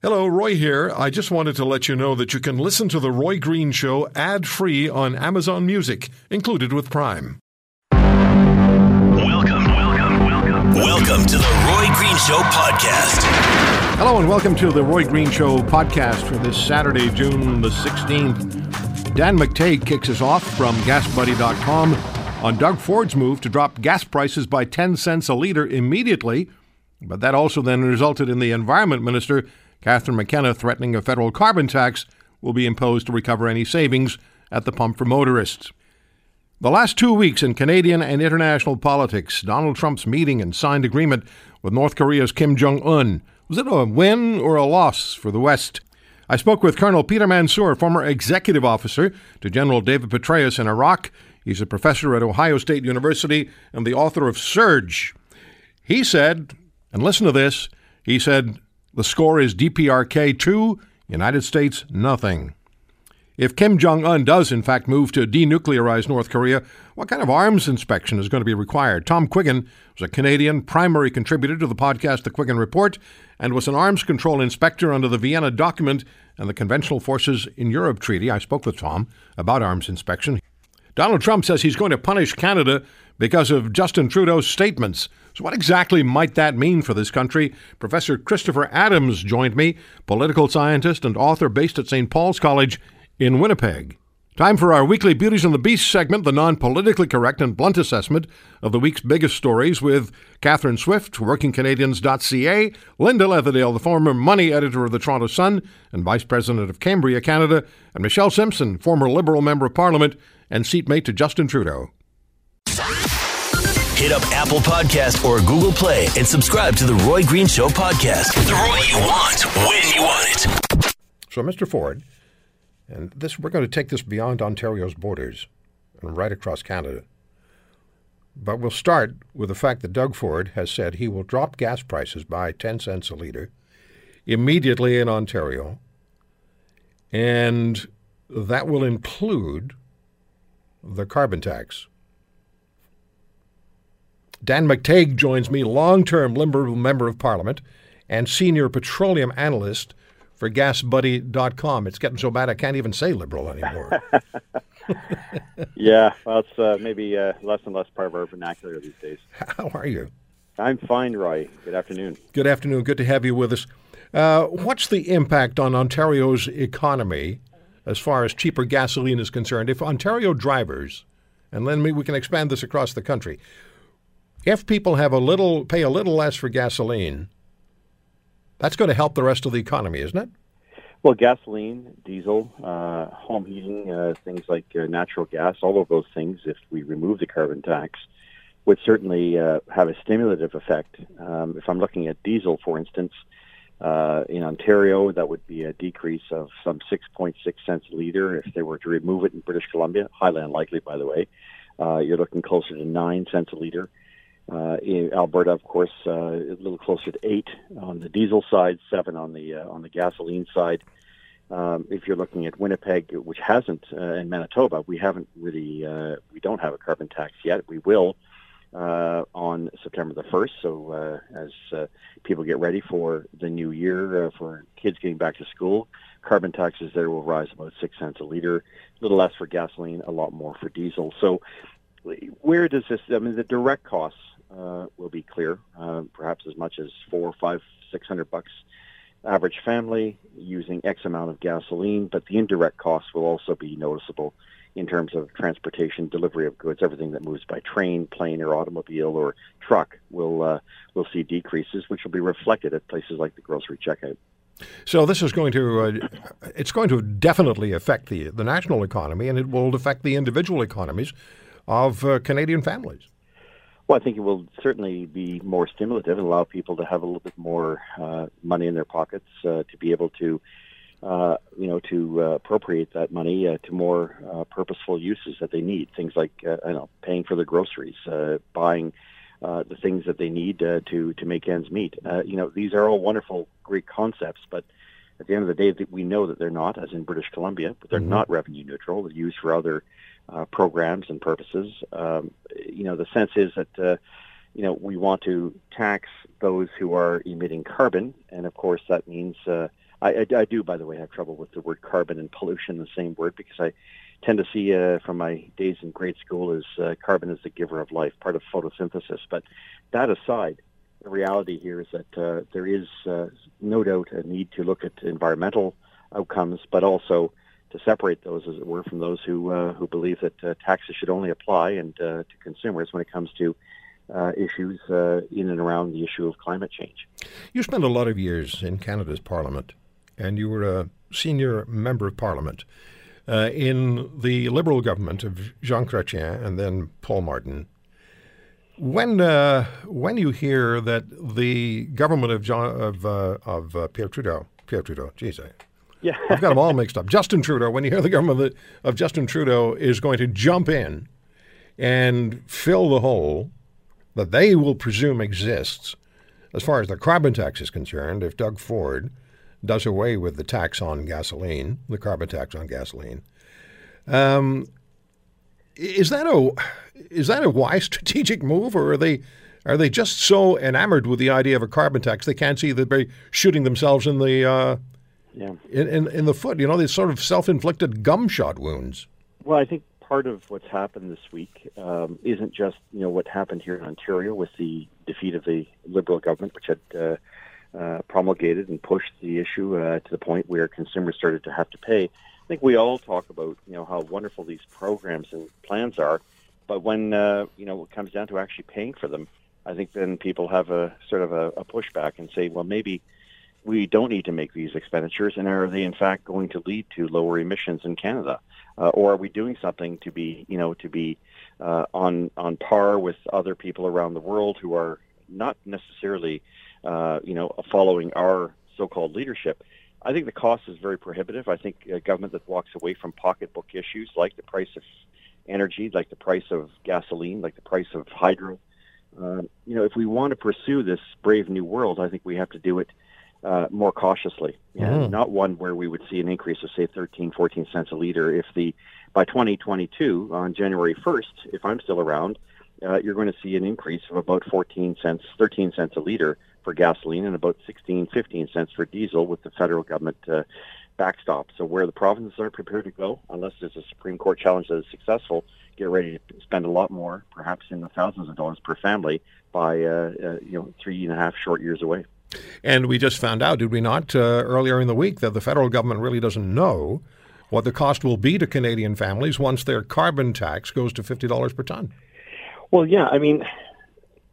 Hello, Roy here. I just wanted to let you know that you can listen to The Roy Green Show ad free on Amazon Music, included with Prime. Welcome, welcome, welcome. Welcome to the Roy Green Show podcast. Hello, and welcome to The Roy Green Show podcast for this Saturday, June the 16th. Dan McTeague kicks us off from GasBuddy.com on Doug Ford's move to drop gas prices by 10 cents a litre immediately. But that also then resulted in the Environment Minister Catherine McKenna threatening a federal carbon tax will be imposed to recover any savings at the pump for motorists. The last two weeks in Canadian and international politics, Donald Trump's meeting and signed agreement with North Korea's Kim Jong un. Was it a win or a loss for the West? I spoke with Colonel Peter Mansoor, former executive officer to General David Petraeus in Iraq. He's a professor at Ohio State University and the author of Surge. He said, and listen to this, he said, the score is DPRK 2, United States nothing. If Kim Jong un does, in fact, move to denuclearize North Korea, what kind of arms inspection is going to be required? Tom Quiggin was a Canadian primary contributor to the podcast The Quiggin Report and was an arms control inspector under the Vienna Document and the Conventional Forces in Europe Treaty. I spoke with Tom about arms inspection. Donald Trump says he's going to punish Canada because of Justin Trudeau's statements. So, what exactly might that mean for this country? Professor Christopher Adams joined me, political scientist and author based at St. Paul's College in Winnipeg. Time for our weekly Beauties and the Beast segment, the non politically correct and blunt assessment of the week's biggest stories with Catherine Swift, WorkingCanadians.ca, Linda Leatherdale, the former money editor of the Toronto Sun and vice president of Cambria, Canada, and Michelle Simson, former Liberal member of Parliament and seatmate to Justin Trudeau. Hit up Apple Podcast or Google Play and subscribe to the Roy Green Show podcast. The Roy you want, when you want it. So, Mr. Ford, and this we're going to take this beyond Ontario's borders and right across Canada. But we'll start with the fact that Doug Ford has said he will drop gas prices by 10 cents a litre immediately in Ontario. And that will include the carbon tax. Dan McTeague joins me, long term Liberal Member of Parliament and senior petroleum analyst for GasBuddy.com. It's getting so bad I can't even say liberal anymore. yeah, well, it's uh, maybe uh, less and less part of our vernacular these days. How are you? I'm fine, Roy. Good afternoon. Good afternoon. Good to have you with us. Uh, what's the impact on Ontario's economy as far as cheaper gasoline is concerned. If Ontario drivers, and then we can expand this across the country, if people have a little pay a little less for gasoline, that's going to help the rest of the economy, isn't it? Well, gasoline, diesel, uh, home heating, uh, things like uh, natural gas, all of those things, if we remove the carbon tax, would certainly uh, have a stimulative effect. Um, if I'm looking at diesel, for instance, uh, in Ontario, that would be a decrease of some 6.6 cents a liter. If they were to remove it in British Columbia, highly unlikely, by the way, uh, you're looking closer to 9 cents a liter. Uh, in Alberta, of course, uh, a little closer to eight on the diesel side, seven on the uh, on the gasoline side. Um, if you're looking at Winnipeg, which hasn't, uh, in Manitoba, we haven't really, uh, we don't have a carbon tax yet. We will uh, on September the 1st. So uh, as people get ready for the new year, for kids getting back to school, carbon taxes there will rise about six cents a liter, a little less for gasoline, a lot more for diesel. So where does this? I mean, the direct costs uh, will be clear, uh, perhaps as much as four, five, six hundred bucks average family using X amount of gasoline, but the indirect costs will also be noticeable in terms of transportation, delivery of goods, everything that moves by train, plane, or automobile or truck will uh, will see decreases, which will be reflected at places like the grocery checkout. So this is going to uh, it's going to definitely affect the the national economy, and it will affect the individual economies of uh, Canadian families. Well, I think it will certainly be more stimulative and allow people to have a little bit more uh, money in their pockets uh, to be able to uh, you know, to uh, appropriate that money uh, to more uh, purposeful uses that they need. Things like, uh, I know, paying for their groceries, uh, buying uh, the things that they need uh, to to make ends meet. Uh, you know, these are all wonderful, great concepts, but at the end of the day, we know that they're not, as in British Columbia, but they're mm-hmm. not revenue neutral. They're used for other uh, programs and purposes. Um, you know, the sense is that. Uh, you know, we want to tax those who are emitting carbon, and of course, that means uh, I, I, I, do, by the way, have trouble with the word carbon and pollution, the same word because I tend to see uh, from my days in grade school as uh, carbon is the giver of life, part of photosynthesis. But that aside, the reality here is that uh, there is no doubt a need to look at environmental outcomes, but also to separate those, as it were, from those who uh, who believe that uh, taxes should only apply and to consumers when it comes to uh, issues uh, in and around the issue of climate change. You spent a lot of years in Canada's Parliament, and you were a senior member of Parliament uh, in the Liberal government of Jean Chrétien and then Paul Martin. When uh, when you hear that the government of John, of uh, of uh, Pierre Trudeau, Pierre Trudeau, geez, I, yeah, I've got them all mixed up. Justin Trudeau. When you hear the government of, of Justin Trudeau is going to jump in and fill the hole that they will presume exists as far as the carbon tax is concerned, if Doug Ford does away with the tax on gasoline, the carbon tax on gasoline, um, is that a is that a wise strategic move, or are they are they just so enamored with the idea of a carbon tax they can't see that they're shooting themselves in the uh, yeah. in, in, in the foot? You know, these sort of self inflicted gumshot wounds. Well, I think part of what's happened this week um, isn't just you know what happened here in Ontario with the defeat of the Liberal government, which had uh, uh, promulgated and pushed the issue uh, to the point where consumers started to have to pay. I think we all talk about you know how wonderful these programs and plans are, but when uh, you know it comes down to actually paying for them, I think then people have a sort of a, a pushback and say, well, maybe we don't need to make these expenditures, and are they in fact going to lead to lower emissions in Canada? uh, or are we doing something to be, you know, to be uh, on on par with other people around the world who are not necessarily, uh, you know, following our so-called leadership? I think the cost is very prohibitive. I think a government that walks away from pocketbook issues like the price of energy, like the price of gasoline, like the price of hydro. Uh, you know, if we want to pursue this brave new world, I think we have to do it uh, more cautiously, mm. not one where we would see an increase of say 13, 14 cents a liter. If the by 2022 on January 1st, if I'm still around, uh, you're going to see an increase of about 14 cents, 13 cents a liter for gasoline, and about 16, 15 cents for diesel, with the federal government uh, backstop. So where the provinces aren't prepared to go, unless there's a Supreme Court challenge that is successful, get ready to spend a lot more, perhaps in the thousands of dollars per family, by uh, uh, you know three and a half short years away. And we just found out, did we not, uh, earlier in the week, that the federal government really doesn't know what the cost will be to Canadian families once their carbon tax goes to $50 per ton. Well, yeah, I mean,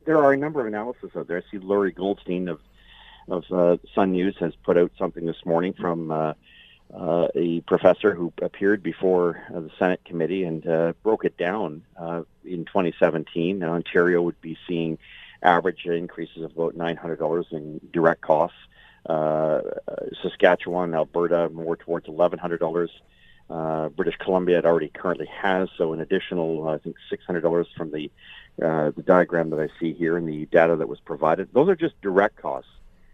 there are a number of analyses out there. I see Lorrie Goldstein of of uh, Sun News has put out something this morning from uh, uh, a professor who appeared before uh, the Senate committee and uh, broke it down. Uh, in 2017, Ontario would be seeing average increases of about $900 in direct costs. Uh, Saskatchewan, Alberta, more towards $1,100. Uh, British Columbia it already currently has, so an additional, I think, $600 from the uh, the diagram that I see here and the data that was provided. Those are just direct costs.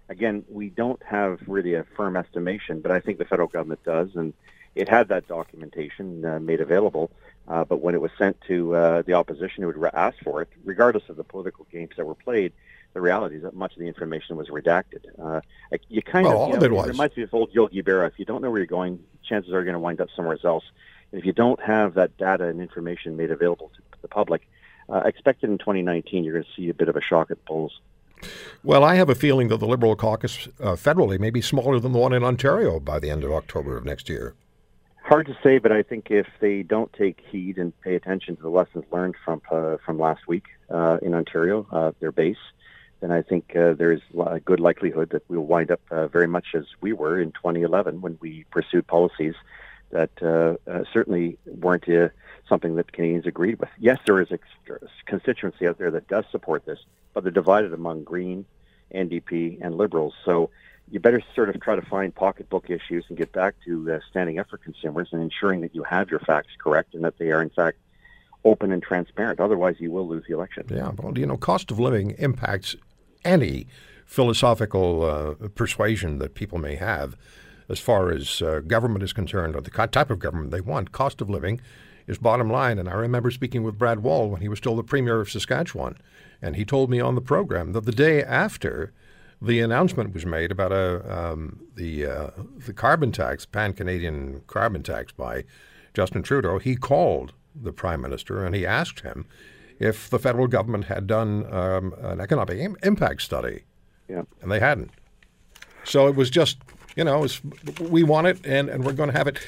Again, we don't have really a firm estimation, but I think the federal government does, and it had that documentation uh, made available. Uh, but when it was sent to uh, the opposition who had re- asked for it, regardless of the political games that were played, the reality is that much of the information was redacted. Uh, you kind well, of, all you know, of it was. It reminds me of old Yogi Berra. If you don't know where you're going, chances are you're going to wind up somewhere else. And if you don't have that data and information made available to the public, uh, expected in 2019, you're going to see a bit of a shock at the polls. Well, I have a feeling that the Liberal caucus uh, federally may be smaller than the one in Ontario by the end of October of next year. Hard to say, but I think if they don't take heed and pay attention to the lessons learned from uh, from last week uh, in Ontario, uh, their base, then I think uh, there's a good likelihood that we'll wind up uh, very much as we were in 2011 when we pursued policies that uh, certainly weren't something that Canadians agreed with. Yes, there is a constituency out there that does support this, but they're divided among Green, NDP, and Liberals. So you better sort of try to find pocketbook issues and get back to uh, standing up for consumers and ensuring that you have your facts correct and that they are in fact open and transparent. Otherwise, you will lose the election. Yeah, well, you know, cost of living impacts any philosophical uh, persuasion that people may have as far as uh, government is concerned or the type of government they want. Cost of living is bottom line. And I remember speaking with Brad Wall when he was still the premier of Saskatchewan, and he told me on the program that the day after the announcement was made about a um, the uh, the carbon tax, pan Canadian carbon tax by Justin Trudeau. He called the prime minister and he asked him if the federal government had done um, an economic Im- impact study, Yeah. and they hadn't. So it was just you know it's, we want it and, and we're going to have it.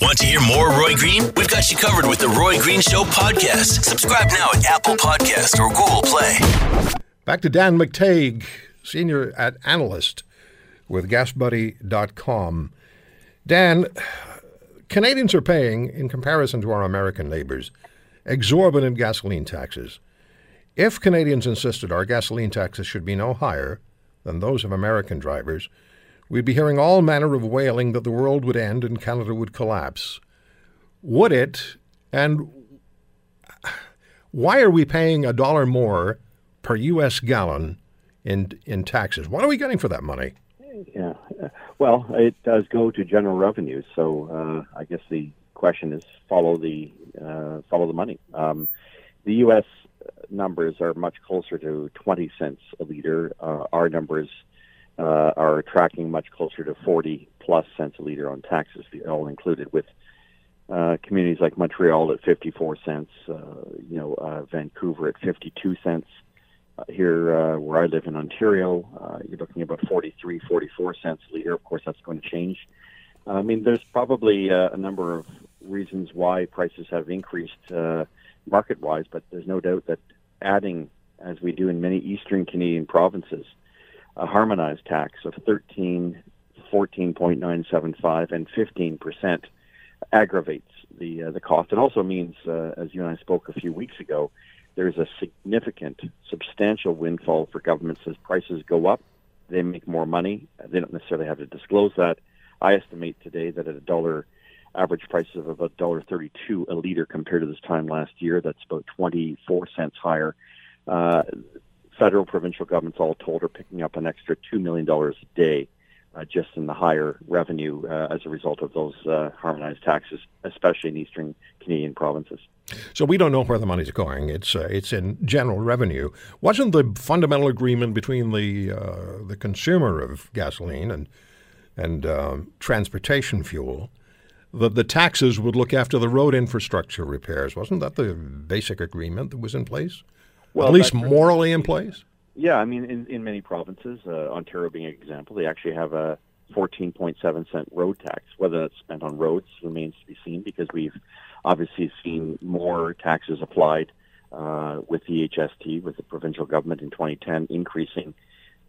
Want to hear more Roy Green? We've got you covered with the Roy Green Show podcast. Subscribe now at Apple Podcast or Google Play. Back to Dan McTeague, senior at analyst with GasBuddy.com. Dan, Canadians are paying, in comparison to our American neighbors, exorbitant gasoline taxes. If Canadians insisted our gasoline taxes should be no higher than those of American drivers, we'd be hearing all manner of wailing that the world would end and Canada would collapse. Would it? And why are we paying a dollar more per U.S. gallon in in taxes? What are we getting for that money? Yeah. Well, it does go to general revenue, so uh, I guess the question is follow the uh, follow the money. Um, the U.S. numbers are much closer to 20 cents a liter. Uh, our numbers uh, are tracking much closer to 40 plus cents a liter on taxes, all included, with uh, communities like Montreal at 54 cents, uh, you know, uh, Vancouver at 52 cents. Uh, here, uh, where I live in Ontario, uh, you're looking about 43, 44 cents a liter. Of course, that's going to change. Uh, I mean, there's probably uh, a number of reasons why prices have increased uh, market-wise, but there's no doubt that adding, as we do in many eastern Canadian provinces, a harmonized tax of 13, 14.975, and 15 percent aggravates the the cost. It also means, as you and I spoke a few weeks ago, there's a significant, substantial windfall for governments as prices go up. They make more money. They don't necessarily have to disclose that. I estimate today that at a dollar average price of about dollar thirty-two a liter compared to this time last year, that's about twenty-four cents higher. Uh, federal, provincial governments all told are picking up an extra two million dollars a day uh, just in the higher revenue uh, as a result of those uh, harmonized taxes, especially in eastern Canadian provinces. So we don't know where the money's going. It's uh, it's in general revenue. Wasn't the fundamental agreement between the uh, the consumer of gasoline and and um, transportation fuel that the taxes would look after the road infrastructure repairs? Wasn't that the basic agreement that was in place? Well, At least morally in place. Yeah, I mean, in, in many provinces, uh, Ontario being an example, they actually have a 14.7 cent road tax. Whether that's spent on roads remains to be seen because we've obviously seen more taxes applied uh, with the HST, with the provincial government in 2010 increasing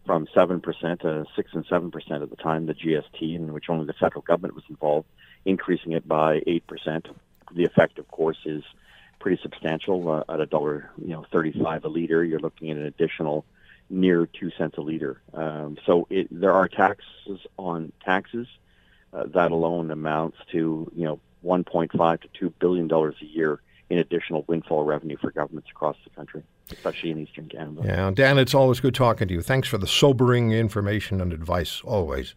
from 7% to 6 and 7% at the time, the GST, in which only the federal government was involved, increasing it by 8%. The effect, of course, is pretty substantial uh, at a dollar, you know, 35 a liter. You're looking at an additional near two cents a liter. Um, so it, there are taxes on taxes. Uh, that alone amounts to you know 1.5 to 2 billion dollars a year in additional windfall revenue for governments across the country, especially in eastern Canada. Yeah, Dan, it's always good talking to you. Thanks for the sobering information and advice always.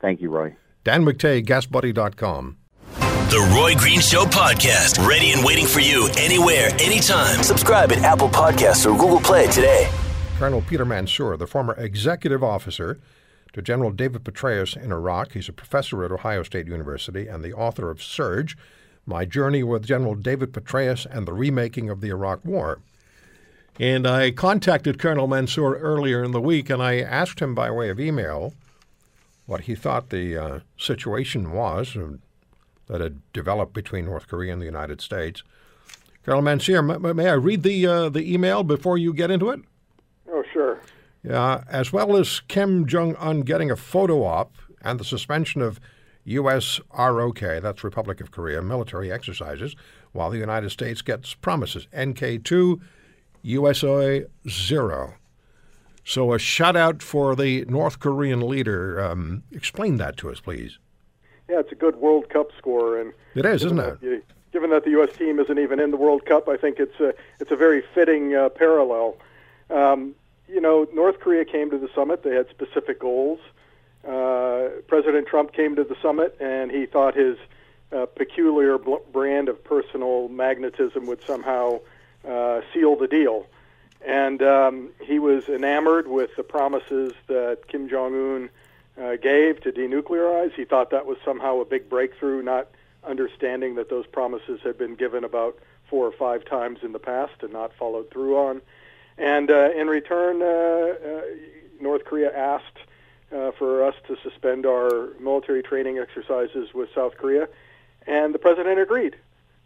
Thank you, Roy. Dan McTay, GasBuddy.com. The Roy Green Show podcast, ready and waiting for you anywhere, anytime. Subscribe at Apple Podcasts or Google Play today. Colonel Peter Mansoor, the former executive officer to General David Petraeus in Iraq. He's a professor at Ohio State University and the author of Surge, My Journey with General David Petraeus and the Remaking of the Iraq War. And I contacted Colonel Mansoor earlier in the week and I asked him by way of email what he thought the uh, situation was that had developed between North Korea and the United States. Colonel Mansoor, may I read the, uh, the email before you get into it? Sure. Yeah, as well as Kim Jong un getting a photo op and the suspension of U.S. ROK, that's Republic of Korea, military exercises, while the United States gets promises NK 2, USA 0. So a shout out for the North Korean leader. Um, explain that to us, please. Yeah, it's a good World Cup score, and It is, isn't it? given that the U.S. team isn't even in the World Cup, I think it's a it's a very fitting uh, parallel. Um, you know, North Korea came to the summit; they had specific goals. Uh, President Trump came to the summit, and he thought his uh, peculiar bl- brand of personal magnetism would somehow uh, seal the deal. And um, he was enamored with the promises that Kim Jong Un uh, gave to denuclearize. He thought that was somehow a big breakthrough, not understanding that those promises had been given about four or five times in the past and not followed through on. And uh, in return, uh, uh, North Korea asked uh, for us to suspend our military training exercises with South Korea, and the president agreed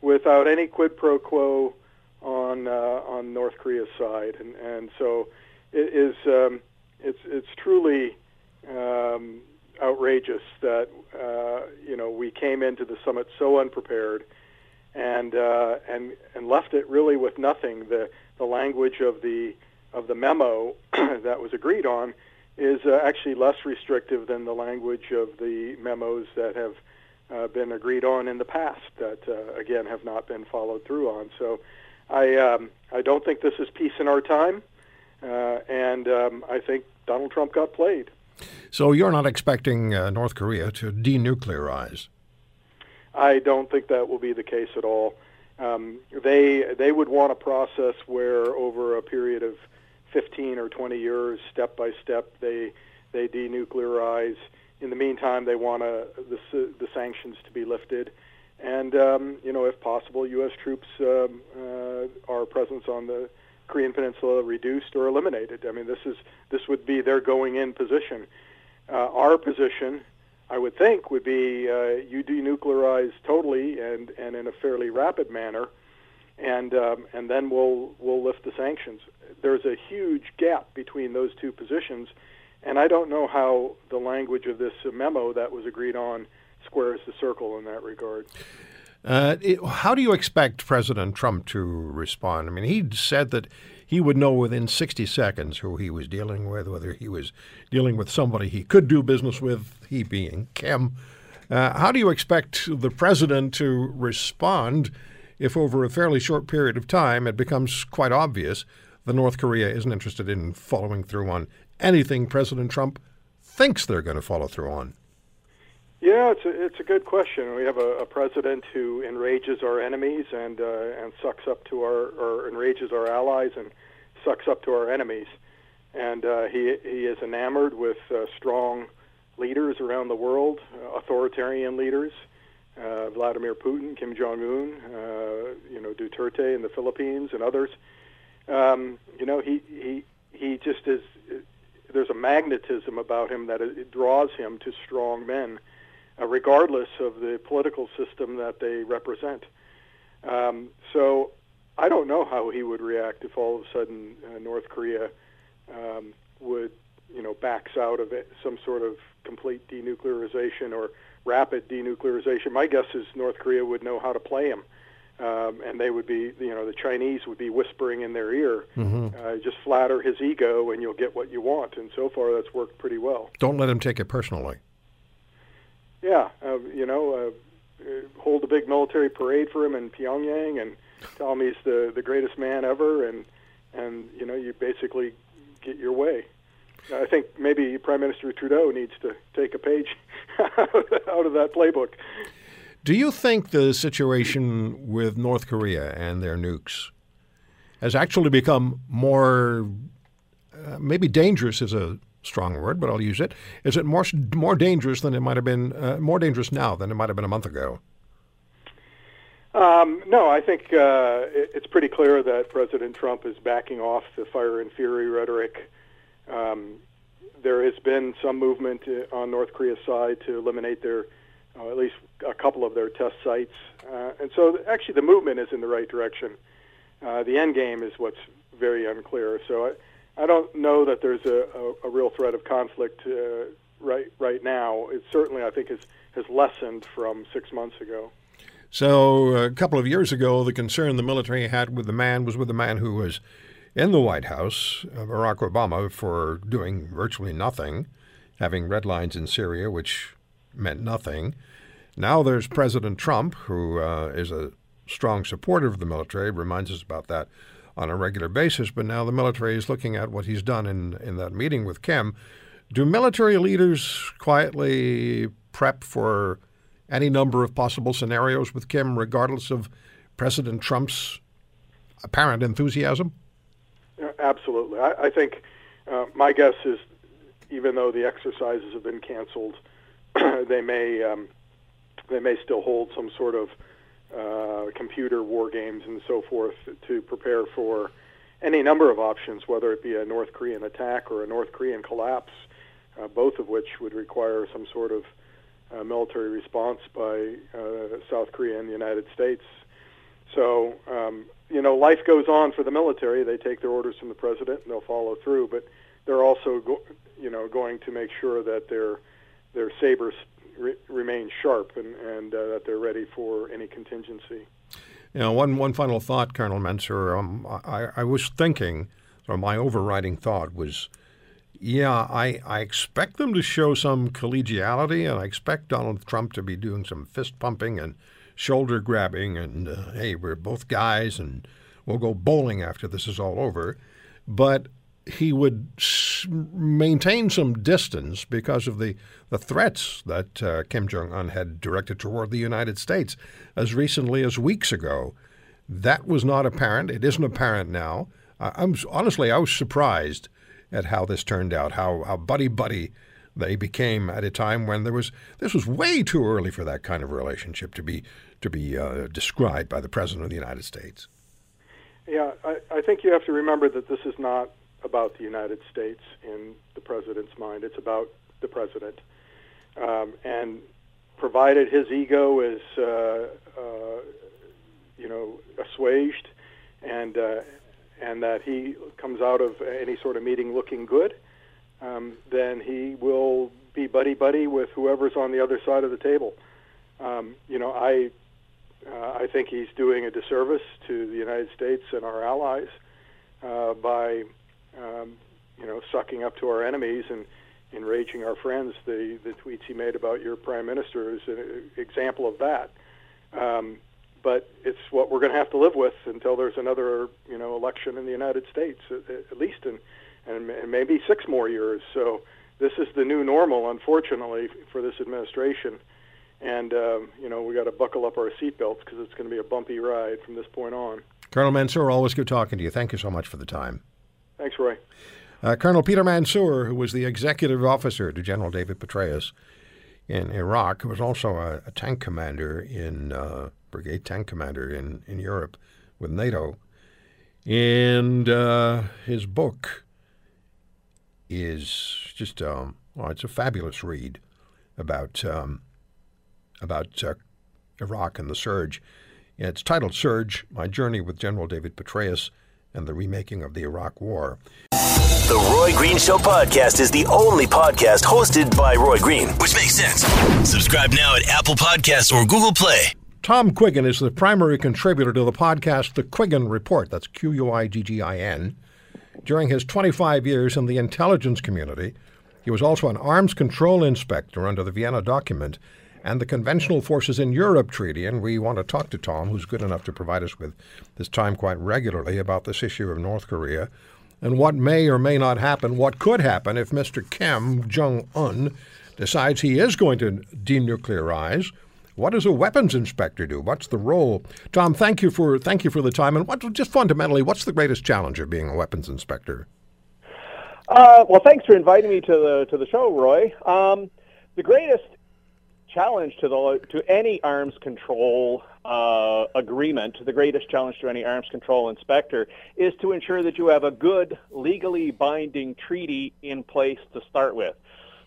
without any quid pro quo on uh, on North Korea's side, and and so it is um, it's it's truly um, outrageous that you know we came into the summit so unprepared, and uh, and and left it really with nothing. The the language of the of the memo that was agreed on is uh, actually less restrictive than the language of the memos that have uh, been agreed on in the past that uh, again have not been followed through on. So I um, I don't think this is peace in our time, uh, and um, I think Donald Trump got played. So you're not expecting uh, North Korea to denuclearize? I don't think that will be the case at all. Um, they they would want a process where over a period of 15 or 20 years, step by step, they they denuclearize. In the meantime, they want a, the the sanctions to be lifted, and um, you know, if possible, U.S. troops um, uh, our presence on the Korean Peninsula reduced or eliminated. I mean, this is this would be their going in position. Uh, our position, I would think, would be uh, you denuclearize totally and and in a fairly rapid manner, and um, and then we'll we'll lift the sanctions. There's a huge gap between those two positions, and I don't know how the language of this memo that was agreed on squares the circle in that regard. Uh, it, how do you expect President Trump to respond? I mean, he said that he would know within 60 seconds who he was dealing with, whether he was dealing with somebody he could do business with, he being Kim. Uh, how do you expect the president to respond if, over a fairly short period of time, it becomes quite obvious that North Korea isn't interested in following through on anything President Trump thinks they're going to follow through on? Yeah, it's a, it's a good question. We have a, a president who enrages our enemies and uh, and sucks up to our or enrages our allies and sucks up to our enemies. And uh, he he is enamored with uh, strong leaders around the world, uh, authoritarian leaders, uh, Vladimir Putin, Kim Jong Un, uh, you know Duterte in the Philippines, and others. Um, you know he he he just is. There's a magnetism about him that it draws him to strong men uh, regardless of the political system that they represent. Um, so I don't know how he would react if all of a sudden uh, North Korea um, would, you know, backs out of it, some sort of complete denuclearization or rapid denuclearization. My guess is North Korea would know how to play him. Um, and they would be, you know, the Chinese would be whispering in their ear, mm-hmm. uh, just flatter his ego and you'll get what you want. And so far, that's worked pretty well. Don't let him take it personally. Yeah, uh, you know, uh, hold a big military parade for him in Pyongyang and tell him he's the the greatest man ever, and and you know, you basically get your way. I think maybe Prime Minister Trudeau needs to take a page out of that playbook. Do you think the situation with North Korea and their nukes has actually become more, uh, maybe dangerous is a strong word, but I'll use it. Is it more more dangerous than it might have been? Uh, more dangerous now than it might have been a month ago? Um, no, I think uh, it, it's pretty clear that President Trump is backing off the fire and fury rhetoric. Um, there has been some movement uh, on North Korea's side to eliminate their, uh, at least a couple of their test sites, uh, and so actually the movement is in the right direction. Uh, the end game is what's very unclear. So I, I don't know that there's a, a, a real threat of conflict uh, right right now. It certainly, I think, has has lessened from six months ago. So a couple of years ago, the concern the military had with the man was with the man who was in the White House, uh, Barack Obama, for doing virtually nothing, having red lines in Syria, which meant nothing. Now there's President Trump, who uh, is a strong supporter of the military, reminds us about that on a regular basis, but now the military is looking at what he's done in, in that meeting with Kim. Do military leaders quietly prep for any number of possible scenarios with Kim, regardless of President Trump's apparent enthusiasm? Absolutely. I, I think uh, my guess is, even though the exercises have been canceled, they may um, they may still hold some sort of uh, computer war games and so forth to prepare for any number of options, whether it be a North Korean attack or a North Korean collapse, uh, both of which would require some sort of uh, military response by uh, South Korea and the United States. So, um, you know, life goes on for the military. They take their orders from the president and they'll follow through, but they're also, go- you know, going to make sure that their their sabers re- remain sharp and, and uh, that they're ready for any contingency. You know, one one final thought, Colonel Mansoor. Um, I, I was thinking, or my overriding thought was, yeah, I, I expect them to show some collegiality, and I expect Donald Trump to be doing some fist pumping and shoulder grabbing, and uh, hey, we're both guys, and we'll go bowling after this is all over. But he would maintain some distance because of the, the threats that uh, Kim Jong un had directed toward the United States as recently as weeks ago. That was not apparent. It isn't apparent now. Uh, I'm honestly, I was surprised at how this turned out. How how buddy buddy they became at a time when there was this was way too early for that kind of relationship to be to be uh, described by the president of the United States. Yeah, I, I think you have to remember that this is not about the United States in the president's mind. It's about the president. Um, and provided his ego is, uh, uh, you know, assuaged and, uh, and that he comes out of any sort of meeting looking good, um, then he will be buddy buddy with whoever's on the other side of the table. Um, you know, I uh, I think he's doing a disservice to the United States and our allies uh, by um, you know, sucking up to our enemies and enraging our friends. The the tweets he made about your prime minister is an example of that. Um, but it's what we're going to have to live with until there's another, you know, election in the United States, at, least in, and, and maybe six more years. So this is the new normal, unfortunately, for this administration. And um, you know, we got to buckle up our seatbelts because it's going to be a bumpy ride from this point on. Colonel Mansoor, always good talking to you. Thank you so much for the time. Roy. Uh, Colonel Peter Mansoor, who was the executive officer to General David Petraeus in Iraq, was also a, a tank commander in uh, brigade tank commander in, in Europe with NATO. And uh, his book is just um, well, it's a fabulous read about um, about uh, Iraq and the surge. It's titled "Surge: My Journey with General David Petraeus." And the remaking of the Iraq War. The Roy Green Show podcast is the only podcast hosted by Roy Green, which makes sense. Subscribe now at Apple Podcasts or Google Play. Tom Quiggin is the primary contributor to the podcast The Quiggin Report. That's Q U I G G I N. During his 25 years in the intelligence community, he was also an arms control inspector under the Vienna document and the Conventional Forces in Europe Treaty. And we want to talk to Tom, who's good enough to provide us with this time quite regularly, about this issue of North Korea and what may or may not happen, what could happen if Mr. Kim Jong un decides he is going to denuclearize. What does a weapons inspector do? What's the role? Tom, thank you for thank you for the time. And what just fundamentally, what's the greatest challenge of being a weapons inspector? Uh, well, thanks for inviting me to the to the show, Roy. Um, the greatest challenge to the to any arms control uh, agreement, the greatest challenge to any arms control inspector, is to ensure that you have a good, legally binding treaty in place to start with.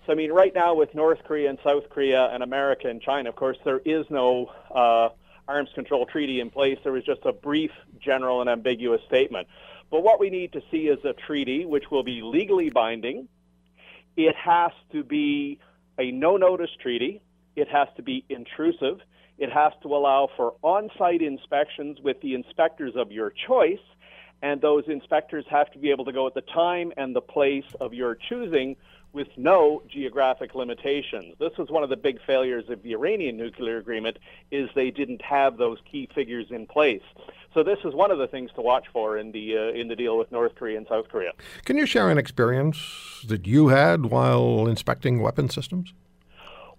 So, I mean, right now with North Korea and South Korea and America and China, of course, there is no uh, arms control treaty in place. There was just a brief, general, and ambiguous statement. But what we need to see is a treaty which will be legally binding. It has to be a no-notice treaty it has to be intrusive. It has to allow for on site inspections with the inspectors of your choice. And those inspectors have to be able to go at the time and the place of your choosing with no geographic limitations. This was one of the big failures of the Iranian nuclear agreement is they didn't have those key figures in place. So this is one of the things to watch for in the uh, in the deal with North Korea and South Korea. Can you share an experience that you had while inspecting weapon systems?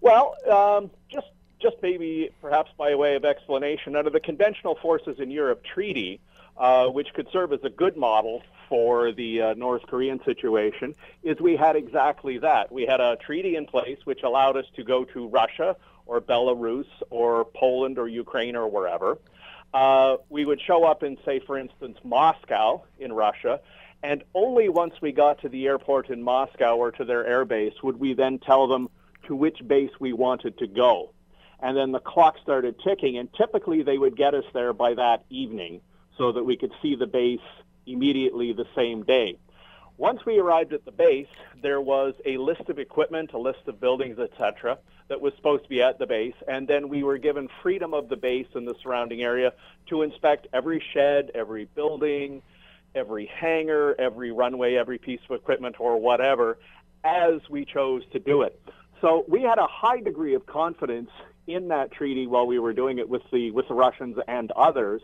Well, um, just just maybe perhaps by way of explanation, under the Conventional Forces in Europe Treaty, uh, which could serve as a good model for the uh, North Korean situation, is we had exactly that. We had a treaty in place which allowed us to go to Russia or Belarus or Poland or Ukraine or wherever. Uh, we would show up in, say, for instance, Moscow in Russia, and only once we got to the airport in Moscow or to their airbase would we then tell them to which base we wanted to go. And then the clock started ticking, and typically they would get us there by that evening so that we could see the base immediately the same day. Once we arrived at the base, there was a list of equipment, a list of buildings, etc., that was supposed to be at the base, and then we were given freedom of the base and the surrounding area to inspect every shed, every building, every hangar, every runway, every piece of equipment, or whatever, as we chose to do it. So we had a high degree of confidence in that treaty while we were doing it with the with the Russians and others,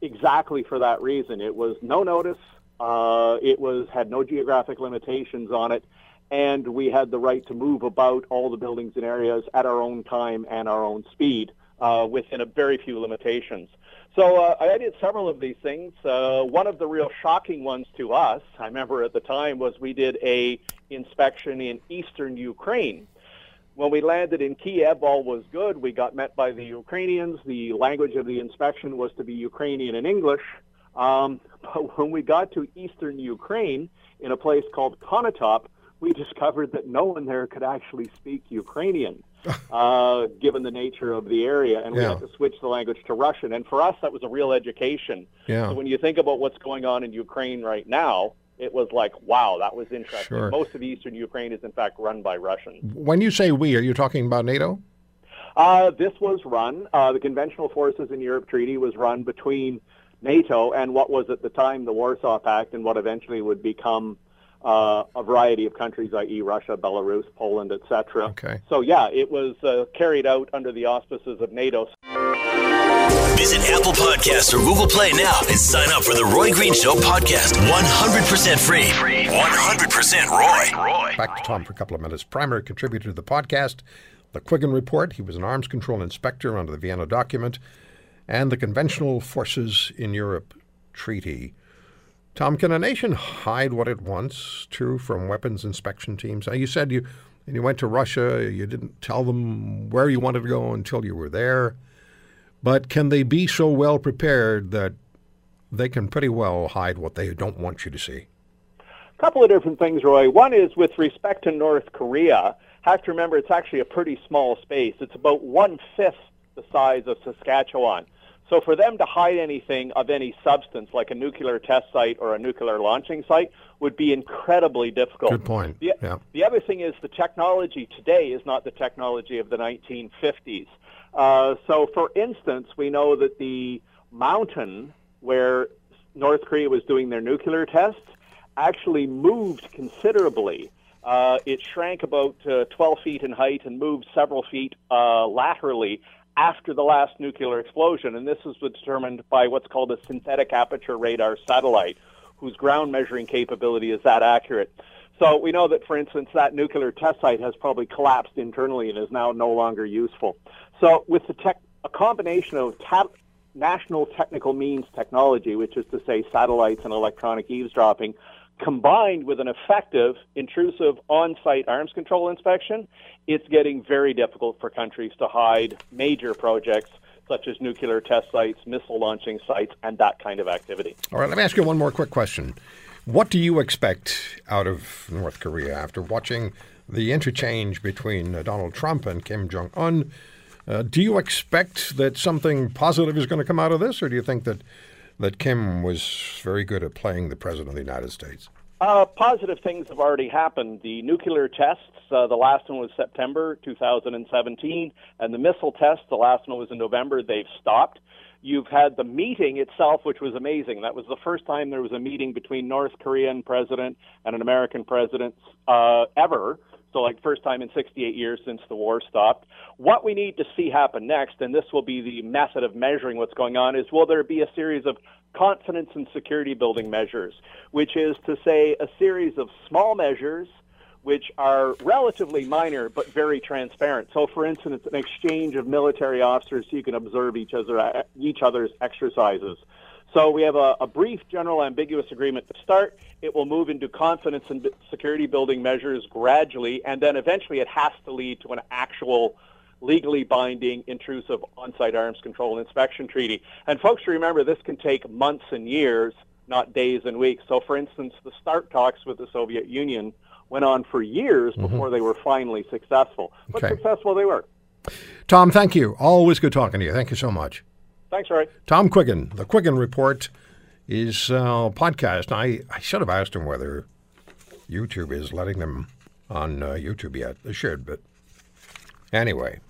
exactly for that reason. It was no notice. Uh, it was had no geographic limitations on it, and we had the right to move about all the buildings and areas at our own time and our own speed uh, within a very few limitations. So uh, I did several of these things. Uh, one of the real shocking ones to us, I remember at the time, was we did a inspection in eastern Ukraine. When we landed in Kiev, all was good. We got met by the Ukrainians. The language of the inspection was to be Ukrainian and English. Um, but when we got to eastern Ukraine, in a place called Konotop, we discovered that no one there could actually speak Ukrainian, uh, given the nature of the area, and we Yeah. had to switch the language to Russian. And for us, that was a real education. Yeah. So when you think about what's going on in Ukraine right now, it was like, wow, that was interesting. Sure. Most of eastern Ukraine is in fact run by Russians. When you say we, are you talking about NATO? Uh, this was run, uh, the Conventional Forces in Europe Treaty was run between NATO and what was at the time the Warsaw Pact and what eventually would become uh, a variety of countries, i.e. Russia, Belarus, Poland, etc. Okay. So yeah, it was uh, carried out under the auspices of NATO. Visit Apple Podcasts or Google Play now and sign up for the Roy Green Show podcast. 100% free. 100% Roy. Back to Tom for a couple of minutes. Primary contributor to the podcast, the Quiggin Report. He was an arms control inspector under the Vienna document and the Conventional Forces in Europe Treaty. Tom, can a nation hide what it wants to from weapons inspection teams? Now, you said you you went to Russia. You didn't tell them where you wanted to go until you were there. But can they be so well prepared that they can pretty well hide what they don't want you to see? A couple of different things, Roy. One is with respect to North Korea. Have to remember it's actually a pretty small space. It's about one fifth the size of Saskatchewan. So for them to hide anything of any substance, like a nuclear test site or a nuclear launching site, would be incredibly difficult. Good point. The, Yeah. the other thing is the technology today is not the technology of the 1950s. Uh, so, for instance, we know that the mountain where North Korea was doing their nuclear tests actually moved considerably. Uh, it shrank about uh, 12 feet in height and moved several feet uh, laterally after the last nuclear explosion. And this was determined by what's called a synthetic aperture radar satellite, whose ground measuring capability is that accurate. So we know that, for instance, that nuclear test site has probably collapsed internally and is now no longer useful. So with the tech, a combination of ta- national technical means technology, which is to say satellites and electronic eavesdropping, combined with an effective, intrusive on-site arms control inspection, it's getting very difficult for countries to hide major projects such as nuclear test sites, missile launching sites, and that kind of activity. All right, let me ask you one more quick question. What do you expect out of North Korea after watching the interchange between uh, Donald Trump and Kim Jong Un? Uh, do you expect that something positive is going to come out of this, or do you think that that Kim was very good at playing the president of the United States? Uh, positive things have already happened. The nuclear tests, uh, the last one was September 2017, and the missile tests, the last one was in November, they've stopped. You've had the meeting itself, which was amazing. That was the first time there was a meeting between North Korean president and an American president uh, ever. So, like, first time in 68 years since the war stopped. What we need to see happen next, and this will be the method of measuring what's going on, is will there be a series of confidence and security building measures, which is to say a series of small measures which are relatively minor but very transparent. So, for instance, an exchange of military officers so you can observe each, other, each other's exercises. So we have a, a, brief, general, ambiguous agreement to start. It will move into confidence and security building measures gradually, and then eventually it has to lead to an actual legally binding, intrusive on-site arms control and inspection treaty. And folks, remember, this can take months and years, not days and weeks. So, for instance, the START talks with the Soviet Union went on for years mm-hmm. before they were finally successful. But okay. successful they were. Tom, thank you. Always good talking to you. Thank you so much. Thanks, Roy. Tom Quiggin, the Quiggin Report is uh, podcast. I, I should have asked him whether YouTube is letting them on uh, YouTube yet. They should, but anyway.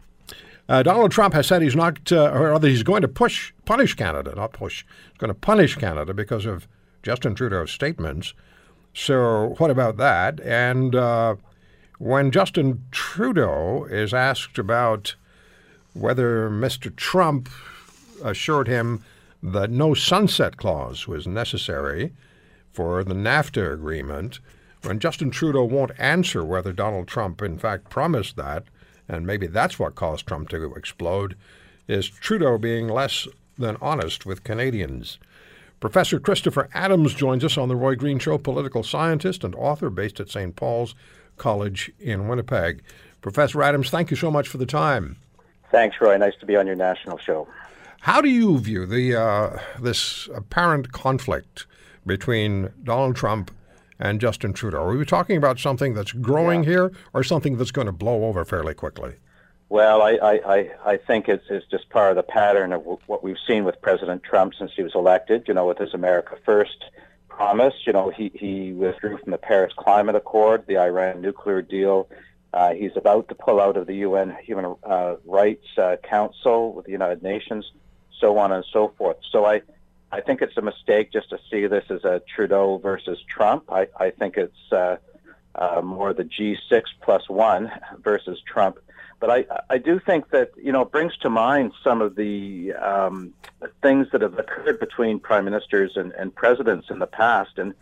Uh, Donald Trump has said he's not, uh, or rather, he's going to push, punish Canada, not push. He's going to punish Canada because of Justin Trudeau's statements. So, what about that? And uh, when Justin Trudeau is asked about whether Mr. Trump assured him that no sunset clause was necessary for the NAFTA agreement, when Justin Trudeau won't answer whether Donald Trump in fact promised that, and maybe that's what caused Trump to explode, is Trudeau being less than honest with Canadians. Professor Christopher Adams joins us on the Roy Green Show, political scientist and author based at St. Paul's College in Winnipeg. Professor Adams, thank you so much for the time. Thanks, Roy. Nice to be on your national show. How do you view the uh, this apparent conflict between Donald Trump and Justin Trudeau? Are we talking about something that's growing yeah. here, or something that's going to blow over fairly quickly? Well, I, I, I think it's, it's just part of the pattern of what we've seen with President Trump since he was elected. You know, with his America First promise, you know, he, he withdrew from the Paris Climate Accord, the Iran nuclear deal. Uh, he's about to pull out of the UN Human uh, Rights uh, Council with the United Nations so on and so forth. So I, I think it's a mistake just to see this as a Trudeau versus Trump. I, I think it's uh, uh, more the G6 plus one versus Trump. But I, I do think that you know it brings to mind some of the um, things that have occurred between prime ministers and, and presidents in the past. And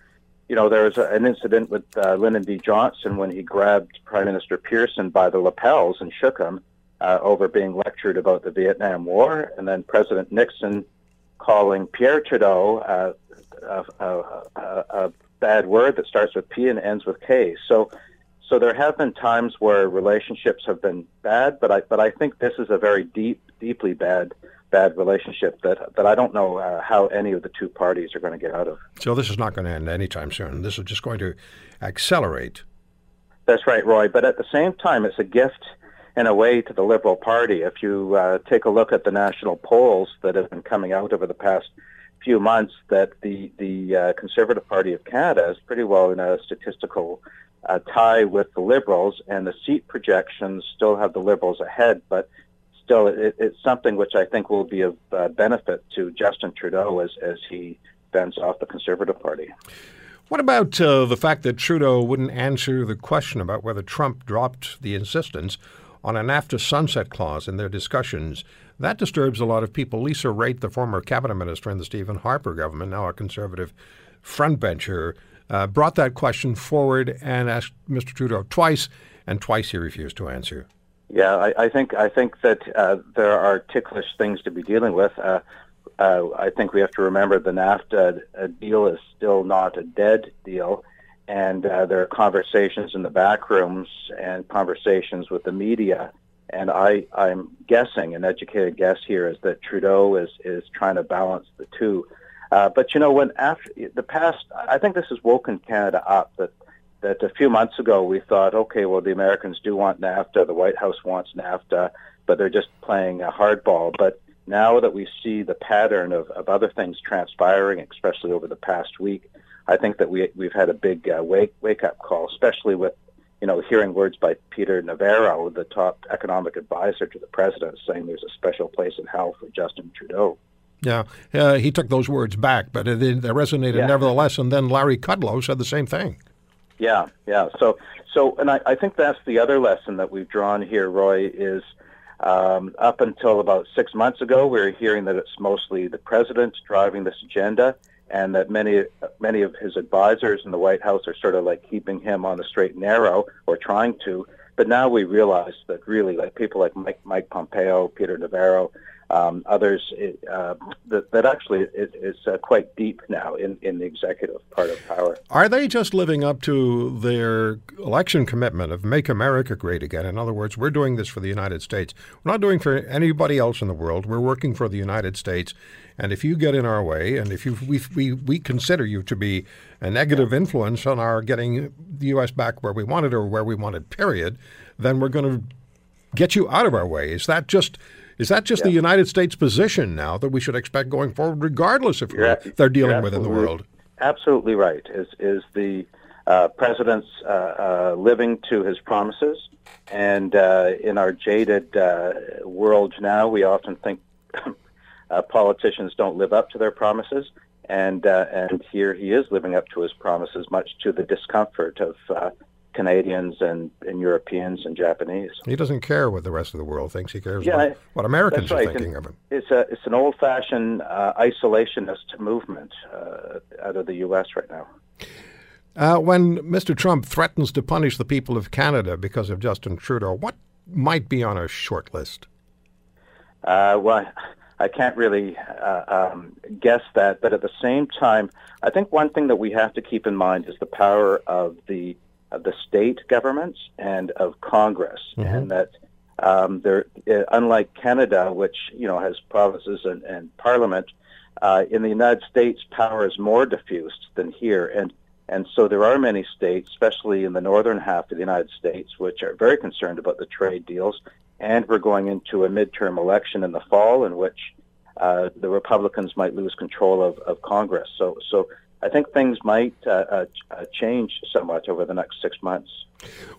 you know there was a, an incident with uh, Lyndon B. Johnson when he grabbed Prime Minister Pearson by the lapels and shook him uh, over being lectured about the Vietnam War, and then President Nixon calling Pierre Trudeau uh, a, a, a, a, bad word that starts with P and ends with K. So, so there have been times where relationships have been bad, but I but I think this is a very deep, deeply bad bad relationship that that I don't know uh, how any of the two parties are going to get out of. So this is not going to end anytime soon. This is just going to accelerate. That's right, Roy. But at the same time, it's a gift in a way to the Liberal Party. If you uh, take a look at the national polls that have been coming out over the past few months, that the the uh, Conservative Party of Canada is pretty well in a statistical uh, tie with the Liberals, and the seat projections still have the Liberals ahead, but still it, it's something which I think will be of uh, benefit to Justin Trudeau as as he bends off the Conservative Party. What about uh, the fact that Trudeau wouldn't answer the question about whether Trump dropped the insistence on a NAFTA sunset clause in their discussions. That disturbs a lot of people. Lisa Raitt, the former cabinet minister in the Stephen Harper government, now a conservative frontbencher, uh, brought that question forward and asked Mr. Trudeau twice, and twice he refused to answer. Yeah, I, I think I think that uh, there are ticklish things to be dealing with. Uh, uh I think we have to remember the NAFTA uh, deal is still not a dead deal and uh, there are conversations in the back rooms and conversations with the media. And I, I'm guessing, an educated guess here is that Trudeau is, is trying to balance the two. Uh, but you know, when after the past, I think this has woken Canada up that that a few months ago we thought, okay, well, the Americans do want NAFTA, the White House wants NAFTA, but they're just playing a hardball. But now that we see the pattern of, of other things transpiring, especially over the past week, I think that we we've had a big uh, wake wake up call, especially with you know hearing words by Peter Navarro, the top economic advisor to the president, saying there's a special place in hell for Justin Trudeau. Yeah, uh, he took those words back, but it, it resonated yeah. nevertheless. And then Larry Kudlow said the same thing. Yeah, yeah. So, so, and I, I think that's the other lesson that we've drawn here, Roy, is um, up until about six months ago, we were hearing that it's mostly the president driving this agenda and that many many of his advisors in the White House are sort of like keeping him on the straight and narrow or trying to. But now we realize that really, like people like Mike, Mike Pompeo, Peter Navarro, um, others uh, that, that actually is, is uh, quite deep now in, in the executive part of power. Are they just living up to their election commitment of make America great again? In other words, we're doing this for the United States. We're not doing for anybody else in the world. We're working for the United States. And if you get in our way, and if you we, we, we consider you to be a negative influence on our getting the U.S. back where we wanted or where we wanted, period, then we're going to get you out of our way. Is that just is that just yeah. the United States position now that we should expect going forward, regardless of who they're dealing with in the world? Absolutely right. Is is the uh, president's uh, uh, living to his promises, and uh, in our jaded uh, world now, we often think uh, politicians don't live up to their promises, and and here he is living up to his promises, much to the discomfort of Canadians and, and Europeans and Japanese. He doesn't care what the rest of the world thinks. He cares yeah, what, what Americans right. are thinking and of him. It's a it's an old fashioned uh, isolationist movement uh, out of the U.S. right now. Uh, when Mr. Trump threatens to punish the people of Canada because of Justin Trudeau, what might be on a short list? Uh, well, I can't really uh, um, guess that, but at the same time, I think one thing that we have to keep in mind is the power of the of the state governments and of Congress, mm-hmm. and that um, there, uh, unlike Canada, which you know has provinces and, and Parliament, uh, in the United States, power is more diffused than here, and and so there are many states, especially in the northern half of the United States, which are very concerned about the trade deals, and we're going into a midterm election in the fall, in which uh, the Republicans might lose control of, of Congress. So so I think things might uh, uh, uh, change somewhat over the next six months.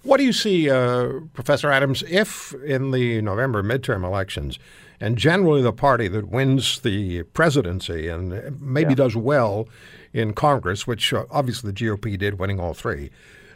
What do you see, uh, Professor Adams, if in the November midterm elections, and generally the party that wins the presidency and maybe yeah. does well in Congress, which uh, obviously the GOP did, winning all three,